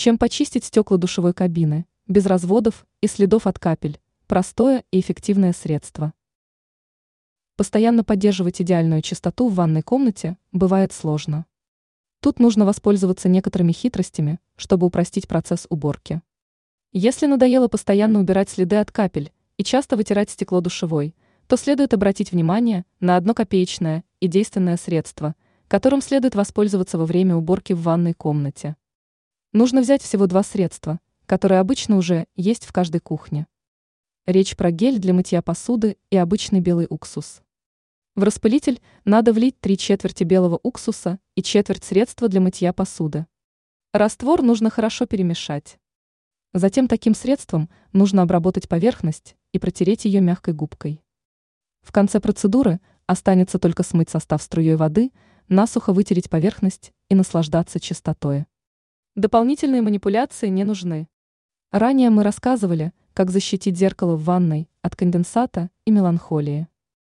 чем почистить стекла душевой кабины, без разводов и следов от капель, простое и эффективное средство. Постоянно поддерживать идеальную чистоту в ванной комнате бывает сложно. Тут нужно воспользоваться некоторыми хитростями, чтобы упростить процесс уборки. Если надоело постоянно убирать следы от капель и часто вытирать стекло душевой, то следует обратить внимание на одно копеечное и действенное средство, которым следует воспользоваться во время уборки в ванной комнате. Нужно взять всего два средства, которые обычно уже есть в каждой кухне. Речь про гель для мытья посуды и обычный белый уксус. В распылитель надо влить три четверти белого уксуса и четверть средства для мытья посуды. Раствор нужно хорошо перемешать. Затем таким средством нужно обработать поверхность и протереть ее мягкой губкой. В конце процедуры останется только смыть состав струей воды, насухо вытереть поверхность и наслаждаться чистотой. Дополнительные манипуляции не нужны. Ранее мы рассказывали, как защитить зеркало в ванной от конденсата и меланхолии.